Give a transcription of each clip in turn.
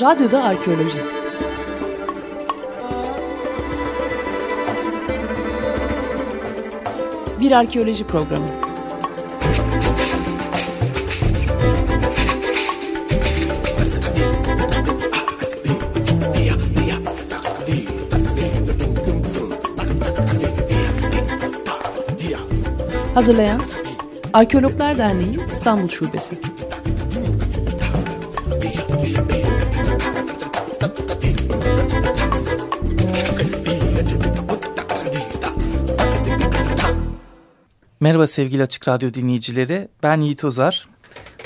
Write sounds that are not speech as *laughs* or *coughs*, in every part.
Radyoda Arkeoloji Bir arkeoloji programı. Hazırlayan Arkeologlar Derneği İstanbul Şubesi. Merhaba sevgili Açık Radyo dinleyicileri. Ben Yiğit Ozar.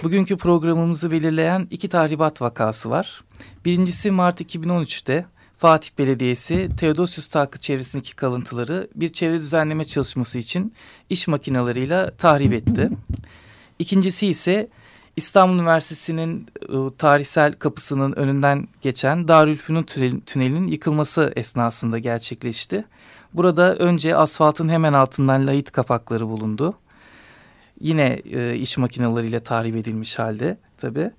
Bugünkü programımızı belirleyen iki tahribat vakası var. Birincisi Mart 2013'te Fatih Belediyesi Teodosius Takı çevresindeki kalıntıları bir çevre düzenleme çalışması için iş makinalarıyla tahrip etti. İkincisi ise İstanbul Üniversitesi'nin e, tarihsel kapısının önünden geçen Darülfünun tünelinin yıkılması esnasında gerçekleşti. Burada önce asfaltın hemen altından lahit kapakları bulundu. Yine e, iş makinalarıyla tahrip edilmiş halde tabii.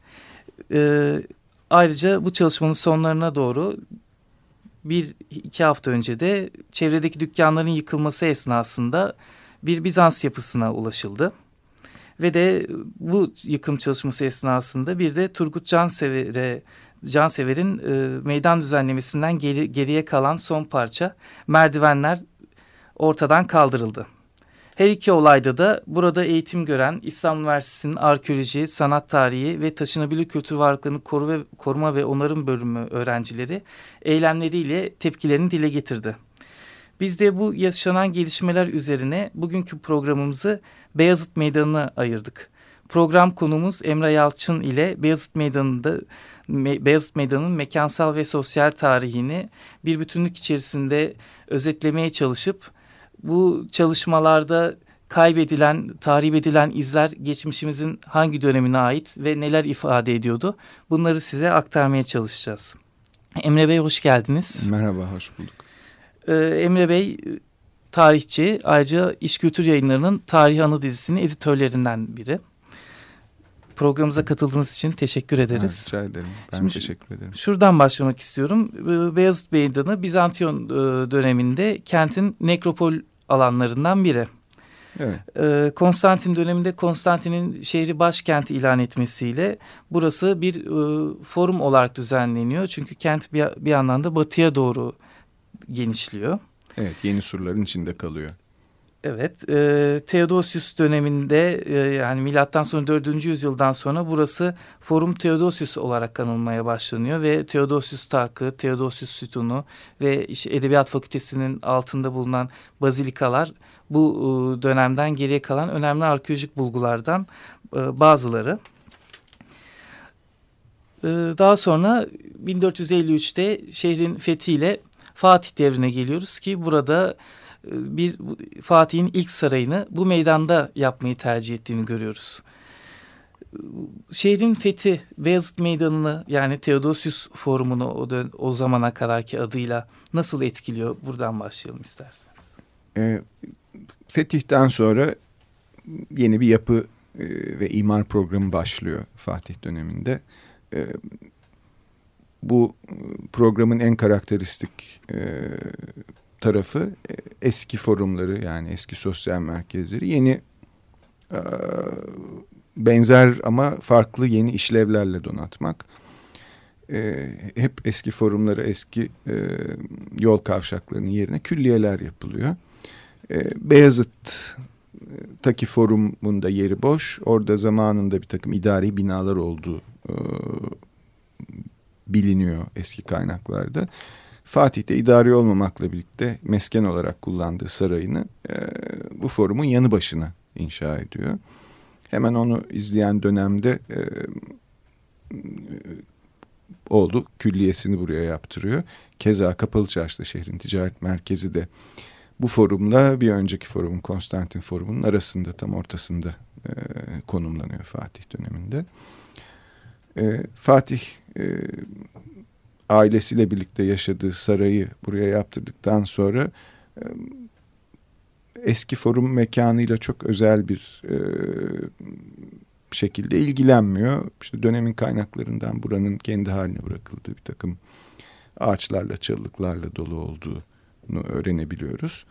E, ayrıca bu çalışmanın sonlarına doğru bir iki hafta önce de çevredeki dükkanların yıkılması esnasında bir Bizans yapısına ulaşıldı. Ve de bu yıkım çalışması esnasında bir de Turgut Cansever'e Cansever'in e, meydan düzenlemesinden geri, geriye kalan son parça merdivenler ortadan kaldırıldı. Her iki olayda da burada eğitim gören İstanbul Üniversitesi'nin arkeoloji, sanat tarihi ve taşınabilir kültür varlıklarını koru ve, koruma ve onarım bölümü öğrencileri eylemleriyle tepkilerini dile getirdi. Biz de bu yaşanan gelişmeler üzerine bugünkü programımızı Beyazıt Meydanı'na ayırdık. Program konumuz Emre Yalçın ile Beyazıt Meydanı'nda Beyazıt Meydanı'nın mekansal ve sosyal tarihini bir bütünlük içerisinde özetlemeye çalışıp bu çalışmalarda kaybedilen, tahrip edilen izler geçmişimizin hangi dönemine ait ve neler ifade ediyordu? Bunları size aktarmaya çalışacağız. Emre Bey hoş geldiniz. Merhaba, hoş bulduk. Ee, Emre Bey tarihçi, ayrıca İş Kültür Yayınları'nın Tarih Anı dizisinin editörlerinden biri. Programımıza katıldığınız için teşekkür ederiz. Ha, rica ederim. Ben Şimdi teşekkür ederim. Şuradan başlamak istiyorum. Ee, Beyazıt Meydanı Bizantiyon e, döneminde kentin nekropol alanlarından biri. Evet. Ee, Konstantin döneminde Konstantin'in şehri başkenti ilan etmesiyle burası bir e, forum olarak düzenleniyor. Çünkü kent bir, bir yandan da batıya doğru genişliyor. Evet yeni surların içinde kalıyor. Evet, e, Theodosius döneminde e, yani milattan sonra 4. yüzyıldan sonra burası Forum Theodosius olarak anılmaya başlanıyor ve Theodosius Takı, Theodosius Sütunu ve işte Edebiyat Fakültesinin altında bulunan bazilikalar bu e, dönemden geriye kalan önemli arkeolojik bulgulardan e, bazıları. E, daha sonra 1453'te şehrin fethiyle Fatih devrine geliyoruz ki burada bir Fatih'in ilk sarayını bu meydanda yapmayı tercih ettiğini görüyoruz. Şehrin fethi Beyazıt Meydanı'nı yani Theodosius Forumu'nu o, o zamana kadarki adıyla nasıl etkiliyor? Buradan başlayalım isterseniz. E, fetihten sonra yeni bir yapı e, ve imar programı başlıyor Fatih döneminde. E, bu programın en karakteristik e, tarafı e, eski forumları yani eski sosyal merkezleri yeni e, benzer ama farklı yeni işlevlerle donatmak. E, hep eski forumları eski yol kavşaklarının yerine külliyeler yapılıyor. Beyazıt Taki Forum'un yeri boş. Orada zamanında bir takım idari binalar olduğu biliniyor eski kaynaklarda. Fatih de idari olmamakla birlikte mesken olarak kullandığı sarayını e, bu forumun yanı başına inşa ediyor. Hemen onu izleyen dönemde e, oldu külliyesini buraya yaptırıyor. Keza Kapalı Çarşı'da şehrin ticaret merkezi de bu forumla bir önceki forumun Konstantin Forumu'nun arasında tam ortasında e, konumlanıyor Fatih döneminde. E, Fatih e, ailesiyle birlikte yaşadığı sarayı buraya yaptırdıktan sonra eski forum mekanıyla çok özel bir şekilde ilgilenmiyor. İşte dönemin kaynaklarından buranın kendi haline bırakıldığı bir takım ağaçlarla, çalılıklarla dolu olduğunu öğrenebiliyoruz.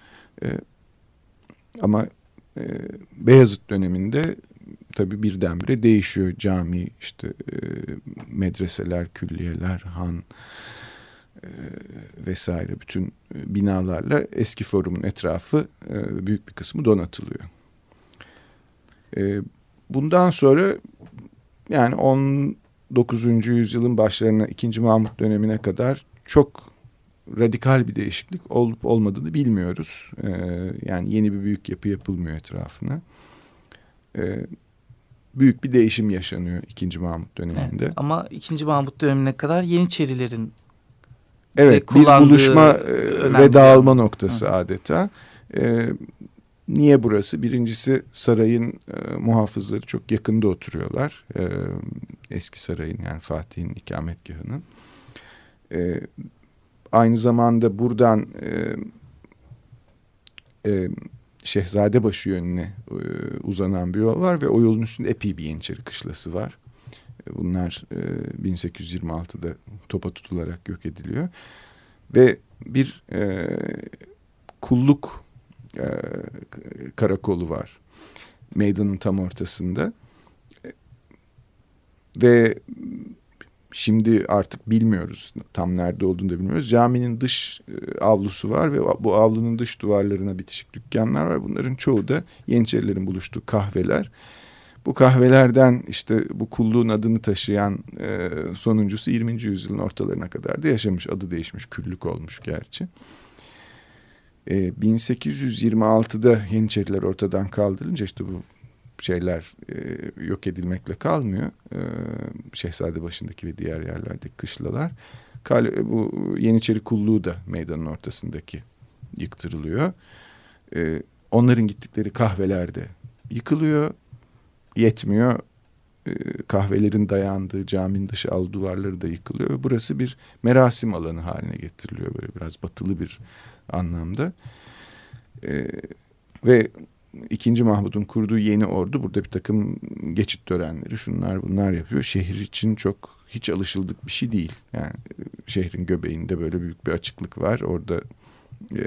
Ama Beyazıt döneminde tabii birdenbire değişiyor. Cami, işte e, medreseler, külliyeler, han e, vesaire bütün e, binalarla eski forumun etrafı büyük bir kısmı donatılıyor. Bundan sonra yani 19. yüzyılın başlarına 2. Mahmut dönemine kadar çok radikal bir değişiklik olup olmadığını bilmiyoruz. Ee, yani yeni bir büyük yapı yapılmıyor etrafına. Ee, büyük bir değişim yaşanıyor 2. Mahmut döneminde. Evet, ama 2. Mahmut dönemine kadar Yeniçerilerin Evet bir buluşma e, ve dağılma noktası Hı. adeta. Ee, niye burası? Birincisi sarayın e, muhafızları çok yakında oturuyorlar. E, eski sarayın yani Fatih'in ikametgahının. E, aynı zamanda buradan e, e, Şehzadebaşı yönüne e, uzanan bir yol var ve o yolun üstünde epey bir Yeniçeri kışlası var. E, bunlar e, 1826'da topa tutularak yok ediliyor. Ve bir e, kulluk e, karakolu var meydanın tam ortasında. E, ve Şimdi artık bilmiyoruz tam nerede olduğunu da bilmiyoruz. Caminin dış e, avlusu var ve bu avlunun dış duvarlarına bitişik dükkanlar var. Bunların çoğu da Yeniçerilerin buluştuğu kahveler. Bu kahvelerden işte bu kulluğun adını taşıyan e, sonuncusu 20. yüzyılın ortalarına kadar da yaşamış. Adı değişmiş, küllük olmuş gerçi. E, 1826'da Yeniçeriler ortadan kaldırılınca işte bu şeyler e, yok edilmekle kalmıyor. E, Şehzade başındaki ve diğer yerlerdeki kışlalar. Kale, bu Yeniçeri kulluğu da meydanın ortasındaki yıktırılıyor. E, onların gittikleri kahvelerde yıkılıyor. Yetmiyor. E, kahvelerin dayandığı caminin dışı al duvarları da yıkılıyor. Ve burası bir merasim alanı haline getiriliyor. Böyle biraz batılı bir anlamda. E, ve İkinci Mahmud'un kurduğu yeni ordu burada bir takım geçit törenleri şunlar bunlar yapıyor. Şehir için çok hiç alışıldık bir şey değil. Yani e, şehrin göbeğinde böyle büyük bir açıklık var. Orada e,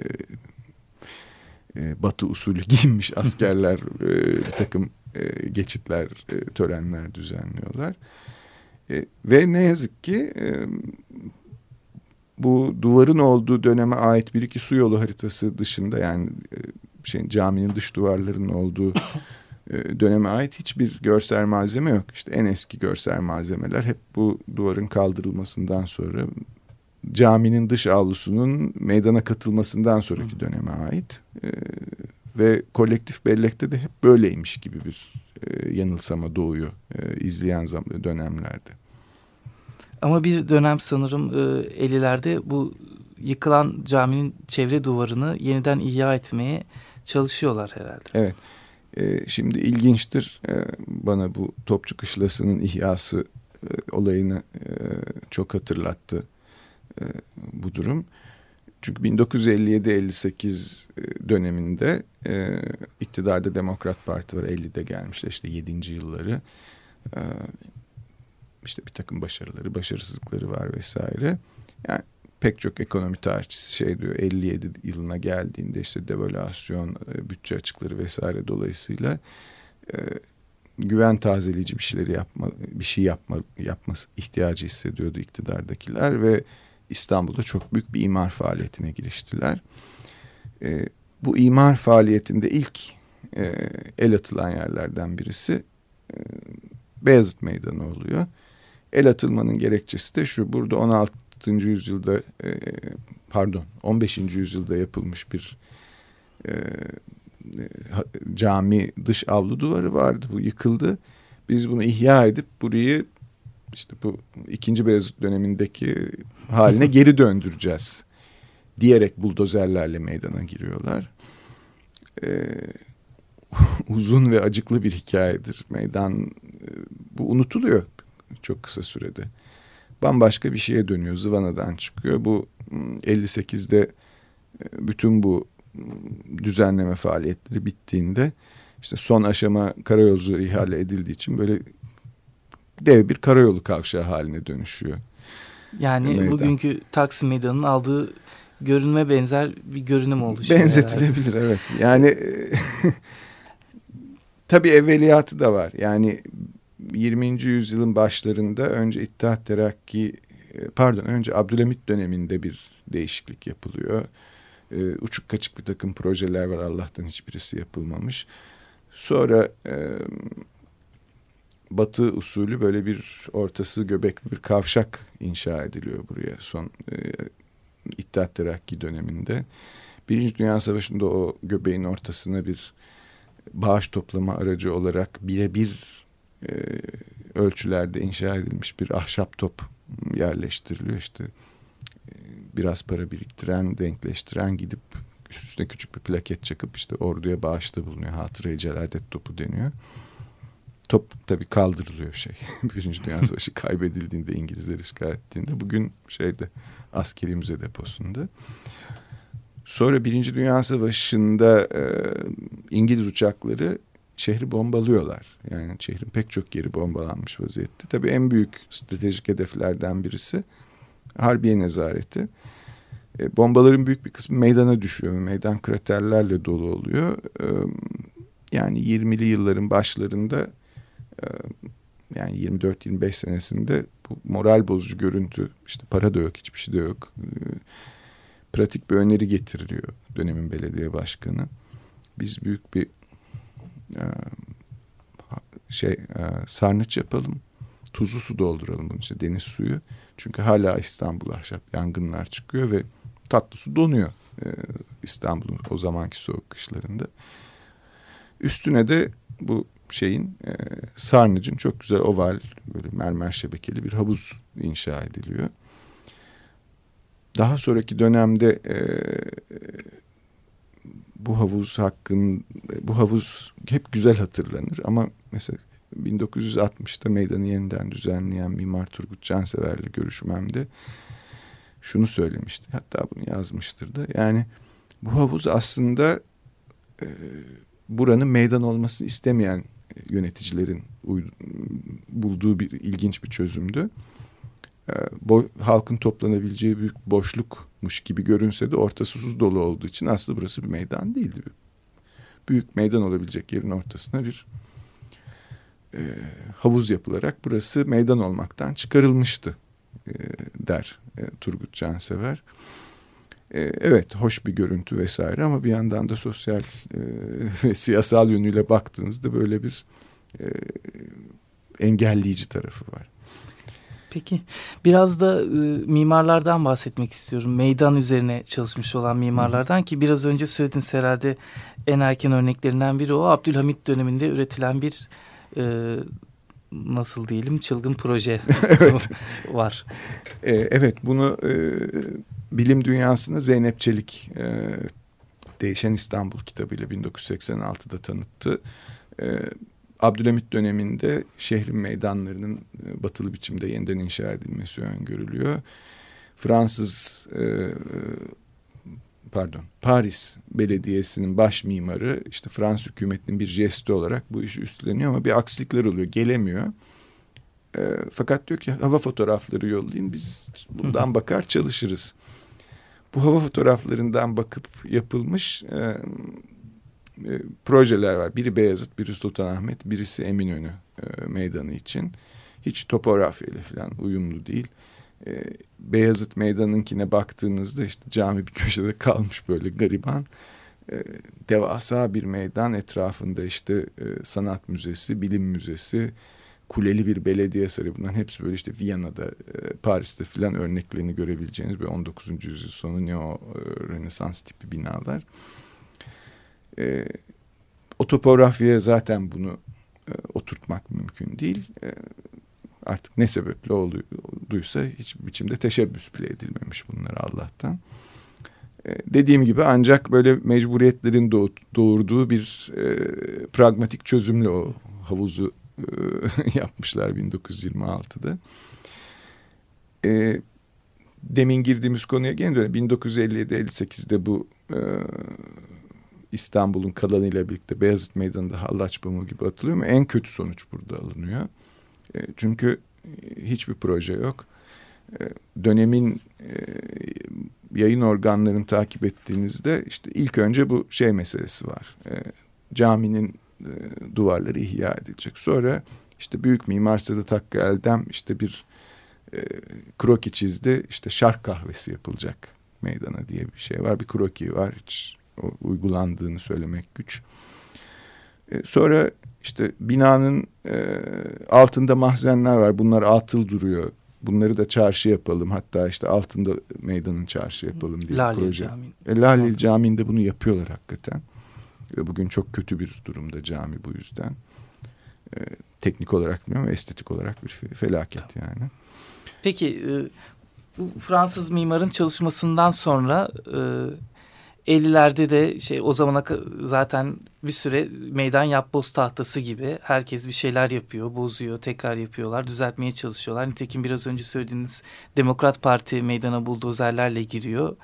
e, batı usulü *laughs* giyinmiş askerler e, bir takım e, geçitler, e, törenler düzenliyorlar. E, ve ne yazık ki e, bu duvarın olduğu döneme ait bir iki su yolu haritası dışında yani e, şey, caminin dış duvarlarının olduğu e, döneme ait hiçbir görsel malzeme yok. İşte en eski görsel malzemeler hep bu duvarın kaldırılmasından sonra caminin dış avlusunun meydana katılmasından sonraki döneme ait. E, ve kolektif bellekte de hep böyleymiş gibi bir e, yanılsama doğuyor e, izleyen dönemlerde. Ama bir dönem sanırım e, 50'lerde bu yıkılan caminin çevre duvarını yeniden ihya etmeye çalışıyorlar herhalde. Evet. Ee, şimdi ilginçtir ee, bana bu Topçu Kışlası'nın ihyası e, olayını e, çok hatırlattı e, bu durum. Çünkü 1957-58 e, döneminde e, iktidarda Demokrat Parti var 50'de gelmişler işte 7. yılları. E, işte bir takım başarıları, başarısızlıkları var vesaire. Yani pek çok ekonomi tarihçisi şey diyor 57 yılına geldiğinde işte devalüasyon, e, bütçe açıkları vesaire dolayısıyla e, güven tazeleyici bir şeyleri yapma, bir şey yapma, yapması ihtiyacı hissediyordu iktidardakiler ve İstanbul'da çok büyük bir imar faaliyetine giriştiler. E, bu imar faaliyetinde ilk el atılan yerlerden birisi Beyazıt Meydanı oluyor. El atılmanın gerekçesi de şu burada 16 yüzyılda e, pardon 15. yüzyılda yapılmış bir e, e cami dış avlu duvarı vardı. Bu yıkıldı. Biz bunu ihya edip burayı işte bu ikinci Beyazıt dönemindeki haline *laughs* geri döndüreceğiz diyerek buldozerlerle meydana giriyorlar. Ee, *laughs* uzun ve acıklı bir hikayedir. Meydan e, bu unutuluyor çok kısa sürede bambaşka bir şeye dönüyor. Zıvanadan çıkıyor. Bu 58'de ıı, e, bütün bu düzenleme faaliyetleri bittiğinde işte son aşama karayolcu ihale edildiği için böyle dev bir karayolu kavşağı haline dönüşüyor. Yani Meydan. bugünkü Taksim Meydanı'nın aldığı görünme benzer bir görünüm oldu. Benzetilebilir herhalde. evet. Yani *laughs* tabii evveliyatı da var. Yani 20. yüzyılın başlarında önce İttihat Terakki pardon önce Abdülhamit döneminde bir değişiklik yapılıyor. E, uçuk kaçık bir takım projeler var Allah'tan hiçbirisi yapılmamış. Sonra e, batı usulü böyle bir ortası göbekli bir kavşak inşa ediliyor buraya son e, İttihat Terakki döneminde. Birinci Dünya Savaşı'nda o göbeğin ortasına bir bağış toplama aracı olarak birebir e, ölçülerde inşa edilmiş bir ahşap top yerleştiriliyor. İşte e, biraz para biriktiren, denkleştiren gidip üstüne küçük bir plaket çakıp işte orduya bağışta bulunuyor. Hatırayı celadet topu deniyor. Top tabii kaldırılıyor şey. *laughs* Birinci Dünya *laughs* Savaşı kaybedildiğinde İngilizler işgal ettiğinde bugün şeyde askeri müze deposunda. Sonra Birinci Dünya Savaşı'nda e, İngiliz uçakları şehri bombalıyorlar. Yani şehrin pek çok yeri bombalanmış vaziyette. Tabii en büyük stratejik hedeflerden birisi Harbiye Nezareti. E, bombaların büyük bir kısmı meydana düşüyor. Meydan kraterlerle dolu oluyor. E, yani 20'li yılların başlarında e, yani 24-25 senesinde bu moral bozucu görüntü işte para da yok hiçbir şey de yok. E, pratik bir öneri getiriliyor dönemin belediye başkanı. Biz büyük bir e, şey e, sarnıç yapalım. Tuzlu su dolduralım bunun işte deniz suyu. Çünkü hala İstanbul ahşap yangınlar çıkıyor ve tatlı su donuyor e, İstanbul'un o zamanki soğuk kışlarında. Üstüne de bu şeyin e, sarnıcın çok güzel oval böyle mermer şebekeli bir havuz inşa ediliyor. Daha sonraki dönemde e, bu havuz hakkın bu havuz hep güzel hatırlanır ama mesela 1960'ta meydanı yeniden düzenleyen Mimar Turgut Cansever'le görüşmemde şunu söylemişti. Hatta bunu yazmıştır da. Yani bu havuz aslında e, buranın meydan olmasını istemeyen yöneticilerin bulduğu bir ilginç bir çözümdü. E, halkın toplanabileceği büyük boşlukmuş gibi görünse de ortası susuz dolu olduğu için aslında burası bir meydan değildi. Büyük meydan olabilecek yerin ortasına bir e, havuz yapılarak burası meydan olmaktan çıkarılmıştı e, der e, Turgut Cansever. E, evet hoş bir görüntü vesaire ama bir yandan da sosyal e, *laughs* ve siyasal yönüyle baktığınızda böyle bir e, engelleyici tarafı var. Peki biraz da e, mimarlardan bahsetmek istiyorum. Meydan üzerine çalışmış olan mimarlardan ki biraz önce söylediniz herhalde en erken örneklerinden biri o. Abdülhamit döneminde üretilen bir e, nasıl diyelim çılgın proje *laughs* *laughs* var. E, evet bunu e, bilim dünyasına Zeynep Çelik e, Değişen İstanbul kitabıyla 1986'da tanıttı. E, Abdülhamit döneminde şehrin meydanlarının e, batılı biçimde yeniden inşa edilmesi öngörülüyor. Fransız e, e, pardon Paris Belediyesi'nin baş mimarı işte Fransız hükümetinin bir jesti olarak bu işi üstleniyor ama bir aksilikler oluyor gelemiyor. E, fakat diyor ki hava fotoğrafları yollayın biz bundan bakar çalışırız. Bu hava fotoğraflarından bakıp yapılmış e, e, projeler var. Biri Beyazıt, biri Sultanahmet, birisi Eminönü e, meydanı için. Hiç topografyayla falan uyumlu değil. E, Beyazıt meydanınkine baktığınızda işte cami bir *laughs* köşede kalmış böyle gariban. E, devasa bir meydan etrafında işte e, sanat müzesi, bilim müzesi, kuleli bir belediye sarayı bunların hepsi böyle işte Viyana'da, e, Paris'te filan örneklerini görebileceğiniz bir 19. yüzyıl sonu neo e, Rönesans tipi binalar. E, o topografyaya zaten bunu e, oturtmak mümkün değil. E, artık ne sebeple olduysa hiç biçimde teşebbüs bile edilmemiş bunlara Allah'tan. E, dediğim gibi ancak böyle mecburiyetlerin doğurduğu bir e, pragmatik çözümle o havuzu e, *laughs* yapmışlar 1926'da. E, demin girdiğimiz konuya gene dönelim. 1957-58'de bu e, İstanbul'un kalanıyla birlikte Beyazıt Meydanı'nda hallaç pamuğu gibi atılıyor mu? En kötü sonuç burada alınıyor. E, çünkü hiçbir proje yok. E, dönemin e, yayın organlarını takip ettiğinizde işte ilk önce bu şey meselesi var. E, caminin e, duvarları ihya edilecek. Sonra işte büyük mimar Sedat Hakkı Eldem işte bir e, kroki çizdi. İşte şark kahvesi yapılacak meydana diye bir şey var. Bir kroki var. Hiç uygulandığını söylemek güç. E, sonra işte binanın e, altında mahzenler var. Bunlar atıl duruyor. Bunları da çarşı yapalım. Hatta işte altında meydanın çarşı yapalım diye Lalil proje. Camii. E, Camii'nde bunu yapıyorlar hakikaten. Ve bugün çok kötü bir durumda cami bu yüzden. E, teknik olarak bilmiyorum ama estetik olarak bir felaket yani. Peki e, bu Fransız mimarın çalışmasından sonra e, 50'lerde de şey o zamana zaten bir süre meydan yapboz tahtası gibi herkes bir şeyler yapıyor, bozuyor, tekrar yapıyorlar, düzeltmeye çalışıyorlar. Nitekim biraz önce söylediğiniz Demokrat Parti meydana buldozerlerle giriyor.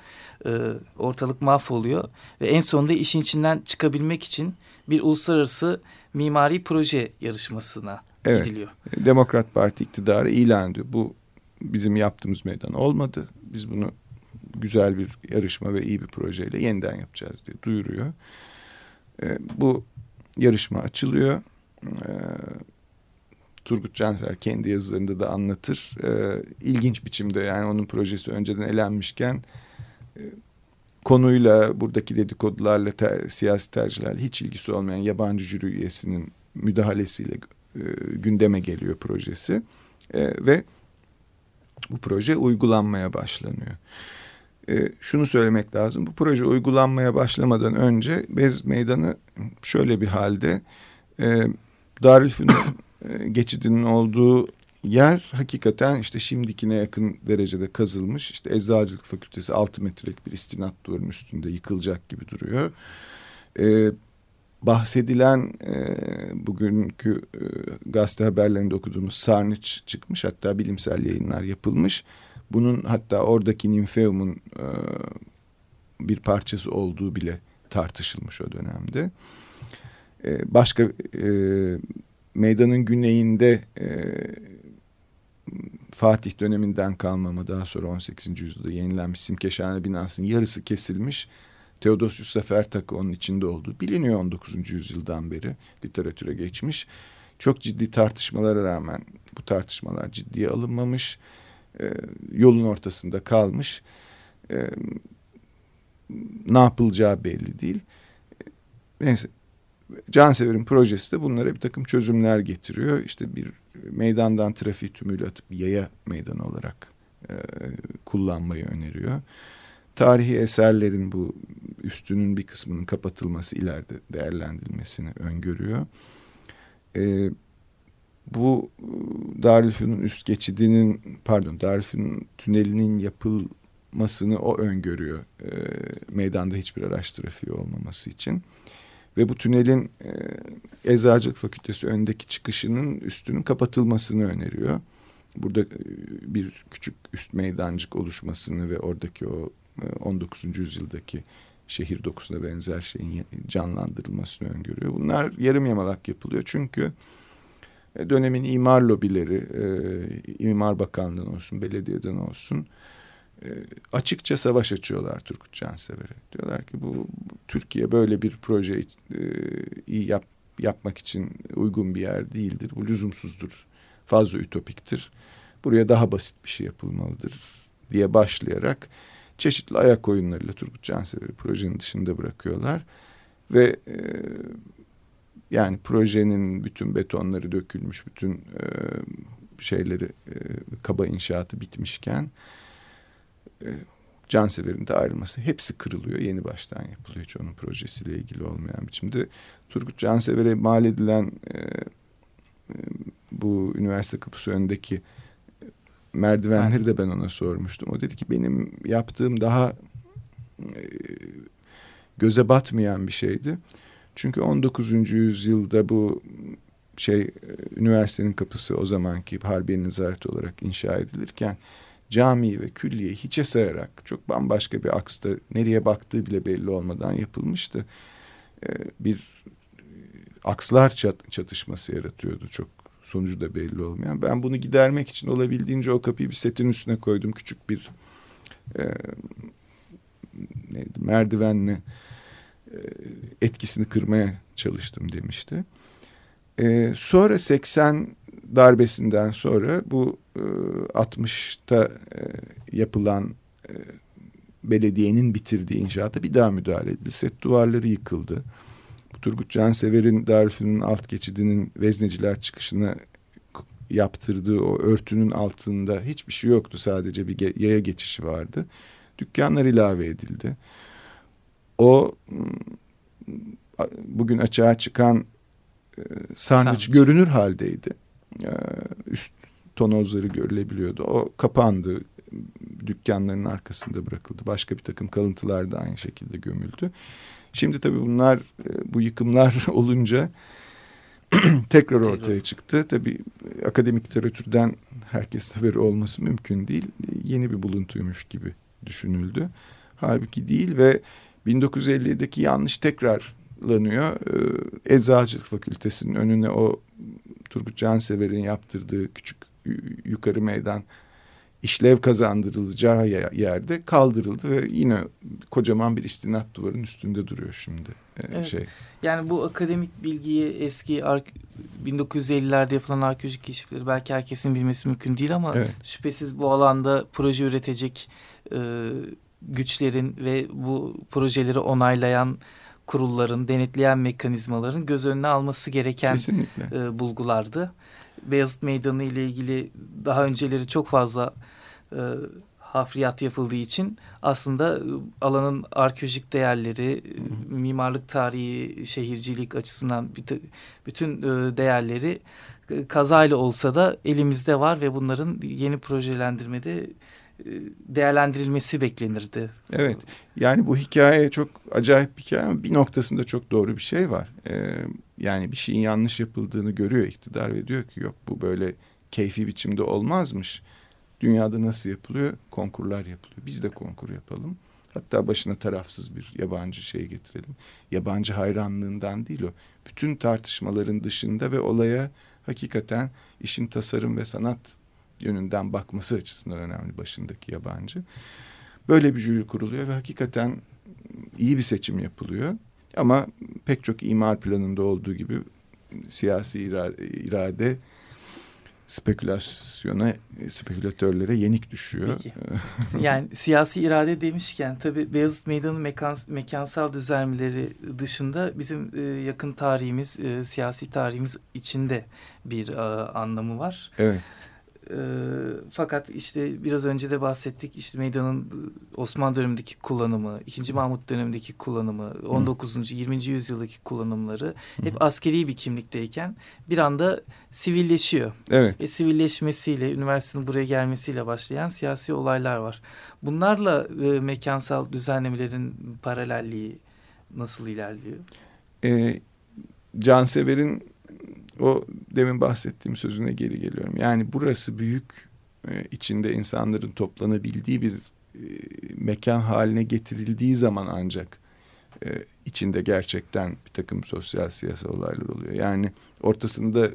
E, ortalık mahvoluyor ve en sonunda işin içinden çıkabilmek için bir uluslararası mimari proje yarışmasına evet, gidiliyor. Demokrat Parti iktidarı ilan ediyor. Bu bizim yaptığımız meydan olmadı. Biz bunu güzel bir yarışma ve iyi bir projeyle yeniden yapacağız diye duyuruyor. E, bu yarışma açılıyor. E, Turgut Canser kendi yazılarında da anlatır. E, ilginç biçimde yani onun projesi önceden elenmişken e, konuyla buradaki dedikodularla ter, siyasi tercihlerle hiç ilgisi olmayan yabancı jüri üyesinin müdahalesiyle e, gündeme geliyor projesi e, ve bu proje uygulanmaya başlanıyor. E, şunu söylemek lazım. Bu proje uygulanmaya başlamadan önce Bez Meydanı şöyle bir halde e, Darülfünun *coughs* e, geçidinin olduğu yer hakikaten işte şimdikine yakın derecede kazılmış. İşte Eczacılık Fakültesi 6 metrelik bir istinat duvarının üstünde yıkılacak gibi duruyor. E, bahsedilen e, bugünkü e, gazete haberlerinde okuduğumuz sarnıç çıkmış. Hatta bilimsel yayınlar yapılmış. Bunun hatta oradaki Ninfeum'un e, bir parçası olduğu bile tartışılmış o dönemde. E, başka e, meydanın güneyinde e, Fatih döneminden kalmama daha sonra 18. yüzyılda yenilenmiş Simkeşhane binasının yarısı kesilmiş Theodosius Zafertak'ı onun içinde olduğu biliniyor 19. yüzyıldan beri literatüre geçmiş. Çok ciddi tartışmalara rağmen bu tartışmalar ciddiye alınmamış. E, yolun ortasında kalmış. E, ne yapılacağı belli değil. E, neyse Cansever'in projesi de bunlara bir takım çözümler getiriyor. İşte bir meydandan trafiği tümüyle atıp yaya meydanı olarak e, kullanmayı öneriyor. Tarihi eserlerin bu üstünün bir kısmının kapatılması ileride değerlendirilmesini öngörüyor. E, bu Darülfünun üst geçidinin pardon Darülfünun tünelinin yapılmasını o öngörüyor. E, meydanda hiçbir araç trafiği olmaması için. Ve bu tünelin e, Eczacılık Fakültesi öndeki çıkışının üstünün kapatılmasını öneriyor. Burada e, bir küçük üst meydancık oluşmasını ve oradaki o 19. E, yüzyıldaki şehir dokusuna benzer şeyin canlandırılmasını öngörüyor. Bunlar yarım yamalak yapılıyor çünkü dönemin imar lobileri, e, imar bakanlığından olsun, belediyeden olsun e, açıkça savaş açıyorlar Turgut Cansever'e. Diyorlar ki bu, Türkiye böyle bir proje e, yap, yapmak için uygun bir yer değildir. Bu lüzumsuzdur, fazla ütopiktir. Buraya daha basit bir şey yapılmalıdır diye başlayarak çeşitli ayak oyunlarıyla Turgut Cansever'i projenin dışında bırakıyorlar. Ve e, yani projenin bütün betonları dökülmüş, bütün e, şeyleri e, kaba inşaatı bitmişken e, Cansever'in de ayrılması hepsi kırılıyor. Yeni baştan yapılıyor hiç onun projesiyle ilgili olmayan biçimde. Turgut Cansever'e mal edilen e, e, bu üniversite kapısı önündeki merdivenleri de ben ona sormuştum. O dedi ki benim yaptığım daha e, göze batmayan bir şeydi. Çünkü 19. yüzyılda bu şey e, üniversitenin kapısı o zamanki Harbiye Nezareti olarak inşa edilirken cami ve külliye hiçe sayarak çok bambaşka bir aksta nereye baktığı bile belli olmadan yapılmıştı. e, bir akslar çat, çatışması yaratıyordu çok sonucu da belli olmayan. Ben bunu gidermek için olabildiğince o kapıyı bir setin üstüne koydum. Küçük bir e, neydi, merdivenle e, etkisini kırmaya çalıştım demişti. E, sonra 80 darbesinden sonra bu e, 60'ta e, yapılan e, belediyenin bitirdiği inşaata bir daha müdahale edildi. Set duvarları yıkıldı. Turgut Cansever'in Darülfünun'un alt geçidinin vezneciler çıkışına yaptırdığı o örtünün altında hiçbir şey yoktu. Sadece bir yaya geçişi vardı. Dükkanlar ilave edildi. O bugün açığa çıkan e, sarnıç görünür haldeydi. E, üst tonozları görülebiliyordu. O kapandı. Dükkanların arkasında bırakıldı. Başka bir takım kalıntılar da aynı şekilde gömüldü. Şimdi tabii bunlar e, bu yıkımlar *laughs* olunca *clears throat* tekrar ortaya çıktı. Tabii akademik literatürden herkes haberi olması mümkün değil. Yeni bir buluntuymuş gibi düşünüldü. Halbuki değil ve 1957'deki yanlış tekrarlanıyor. Ee, Eczacılık Fakültesi'nin önüne o Turgut Cansever'in yaptırdığı küçük yukarı meydan işlev kazandırılacağı yerde kaldırıldı ve yine kocaman bir istinat duvarın üstünde duruyor şimdi. Ee, evet. Şey. Yani bu akademik bilgiyi eski 1950'lerde yapılan arkeolojik keşifleri belki herkesin bilmesi mümkün değil ama evet. şüphesiz bu alanda proje üretecek e, güçlerin ve bu projeleri onaylayan kurulların, denetleyen mekanizmaların göz önüne alması gereken e, bulgulardı. Beyazıt Meydanı ile ilgili daha önceleri çok fazla e, hafriyat yapıldığı için aslında e, alanın arkeolojik değerleri, hı hı. mimarlık tarihi, şehircilik açısından bütün e, değerleri e, kazayla olsa da elimizde var ve bunların yeni projelendirmede değerlendirilmesi beklenirdi. Evet yani bu hikaye çok acayip bir hikaye ama bir noktasında çok doğru bir şey var. Ee, yani bir şeyin yanlış yapıldığını görüyor iktidar ve diyor ki yok bu böyle keyfi biçimde olmazmış. Dünyada nasıl yapılıyor? Konkurlar yapılıyor. Biz de konkur yapalım. Hatta başına tarafsız bir yabancı şey getirelim. Yabancı hayranlığından değil o. Bütün tartışmaların dışında ve olaya hakikaten işin tasarım ve sanat yönünden bakması açısından önemli başındaki yabancı. Böyle bir jüri kuruluyor ve hakikaten iyi bir seçim yapılıyor. Ama pek çok imar planında olduğu gibi siyasi irade, irade spekülasyona, spekülatörlere yenik düşüyor. Peki. yani siyasi irade demişken tabii Beyazıt Meydanı mekan, mekansal düzenlemeleri dışında bizim e, yakın tarihimiz, e, siyasi tarihimiz içinde bir e, anlamı var. Evet. E, fakat işte biraz önce de bahsettik işte meydanın e, Osmanlı dönemindeki kullanımı, 2. Mahmut dönemindeki kullanımı, 19. Hı. 20. yüzyıldaki kullanımları Hı. hep askeri bir kimlikteyken bir anda sivilleşiyor. Evet. E, sivilleşmesiyle, üniversitenin buraya gelmesiyle başlayan siyasi olaylar var. Bunlarla e, mekansal düzenlemelerin paralelliği nasıl ilerliyor? E, Cansever'in o demin bahsettiğim sözüne geri geliyorum. Yani burası büyük e, içinde insanların toplanabildiği bir e, mekan haline getirildiği zaman ancak e, içinde gerçekten bir takım sosyal siyasal olaylar oluyor. Yani ortasında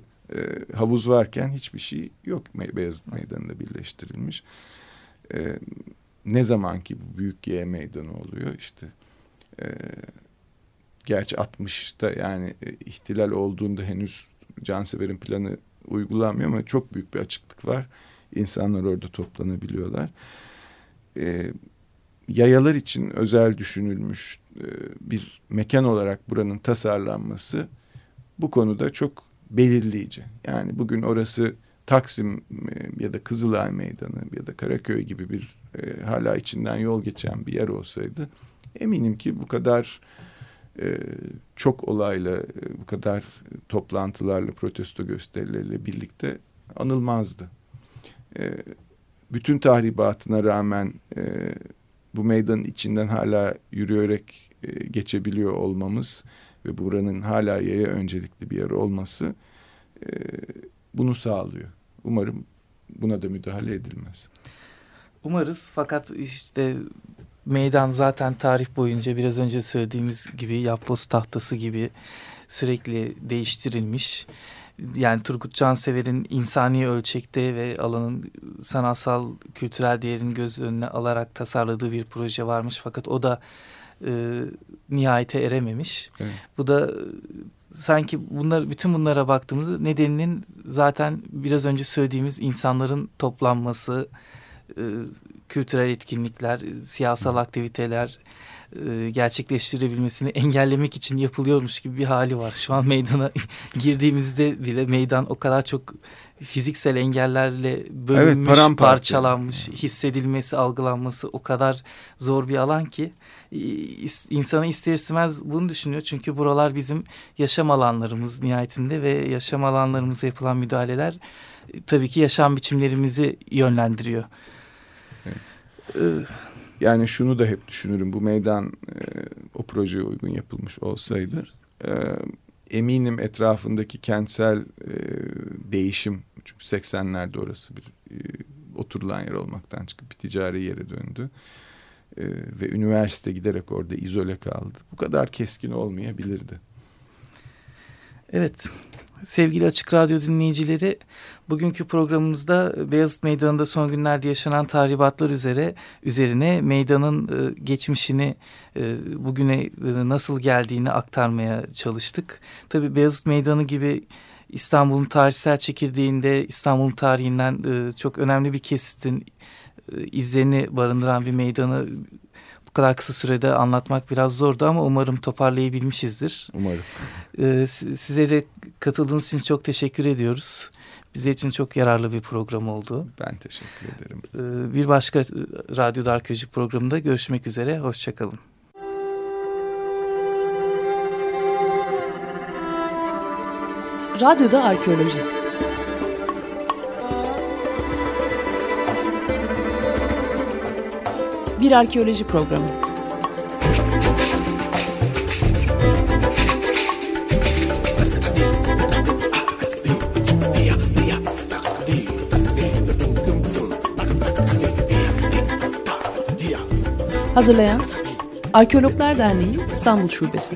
havuz varken hiçbir şey yok Beyazıt Meydanı'nda birleştirilmiş. Ne zaman ki bu büyük Y meydanı oluyor işte gerçi 60'ta yani ihtilal olduğunda henüz Cansever'in planı uygulanmıyor ama çok büyük bir açıklık var. İnsanlar orada toplanabiliyorlar. Ee, yayalar için özel düşünülmüş e, bir mekan olarak buranın tasarlanması bu konuda çok belirleyici. Yani bugün orası Taksim e, ya da Kızılay Meydanı ya da Karaköy gibi bir e, hala içinden yol geçen bir yer olsaydı eminim ki bu kadar e, çok olayla e, bu kadar toplantılarla protesto gösterileriyle birlikte anılmazdı. E, bütün tahribatına rağmen bu meydanın içinden hala yürüyerek geçebiliyor olmamız ve buranın hala yaya öncelikli bir yer olması bunu sağlıyor. Umarım buna da müdahale edilmez. Umarız fakat işte meydan zaten tarih boyunca biraz önce söylediğimiz gibi yapboz tahtası gibi sürekli değiştirilmiş. Yani Turgut Cansever'in insani ölçekte ve alanın sanatsal kültürel değerini göz önüne alarak tasarladığı bir proje varmış. Fakat o da e, nihayete erememiş. Evet. Bu da sanki bunlar bütün bunlara baktığımızda nedeninin zaten biraz önce söylediğimiz insanların toplanması, e, kültürel etkinlikler, siyasal aktiviteler e, gerçekleştirebilmesini engellemek için yapılıyormuş gibi bir hali var. Şu an meydana *laughs* girdiğimizde bile meydan o kadar çok fiziksel engellerle bölünmüş, evet, parçalanmış, hissedilmesi, algılanması o kadar zor bir alan ki insana ister istemez bunu düşünüyor. Çünkü buralar bizim yaşam alanlarımız nihayetinde ve yaşam alanlarımıza yapılan müdahaleler e, tabii ki yaşam biçimlerimizi yönlendiriyor. Evet. Yani şunu da hep düşünürüm. Bu meydan e, o projeye uygun yapılmış olsaydı e, eminim etrafındaki kentsel e, değişim çünkü 80'lerde orası bir oturulan yer olmaktan çıkıp bir ticari yere döndü. Ve üniversite giderek orada izole kaldı. Bu kadar keskin olmayabilirdi. Evet, sevgili Açık Radyo dinleyicileri bugünkü programımızda Beyazıt Meydanı'nda son günlerde yaşanan tahribatlar üzere üzerine meydanın e, geçmişini e, bugüne e, nasıl geldiğini aktarmaya çalıştık. Tabii Beyazıt Meydanı gibi İstanbul'un tarihsel çekirdeğinde İstanbul'un tarihinden e, çok önemli bir kesitin e, izlerini barındıran bir meydanı bu kadar kısa sürede anlatmak biraz zordu ama umarım toparlayabilmişizdir. Umarım. Ee, size de katıldığınız için çok teşekkür ediyoruz. Bizler için çok yararlı bir program oldu. Ben teşekkür ederim. Ee, bir başka e, Radyo Arkeoloji programında görüşmek üzere. Hoşçakalın. Radyoda Arkeoloji Bir arkeoloji programı. Hazırlayan Arkeologlar Derneği İstanbul Şubesi.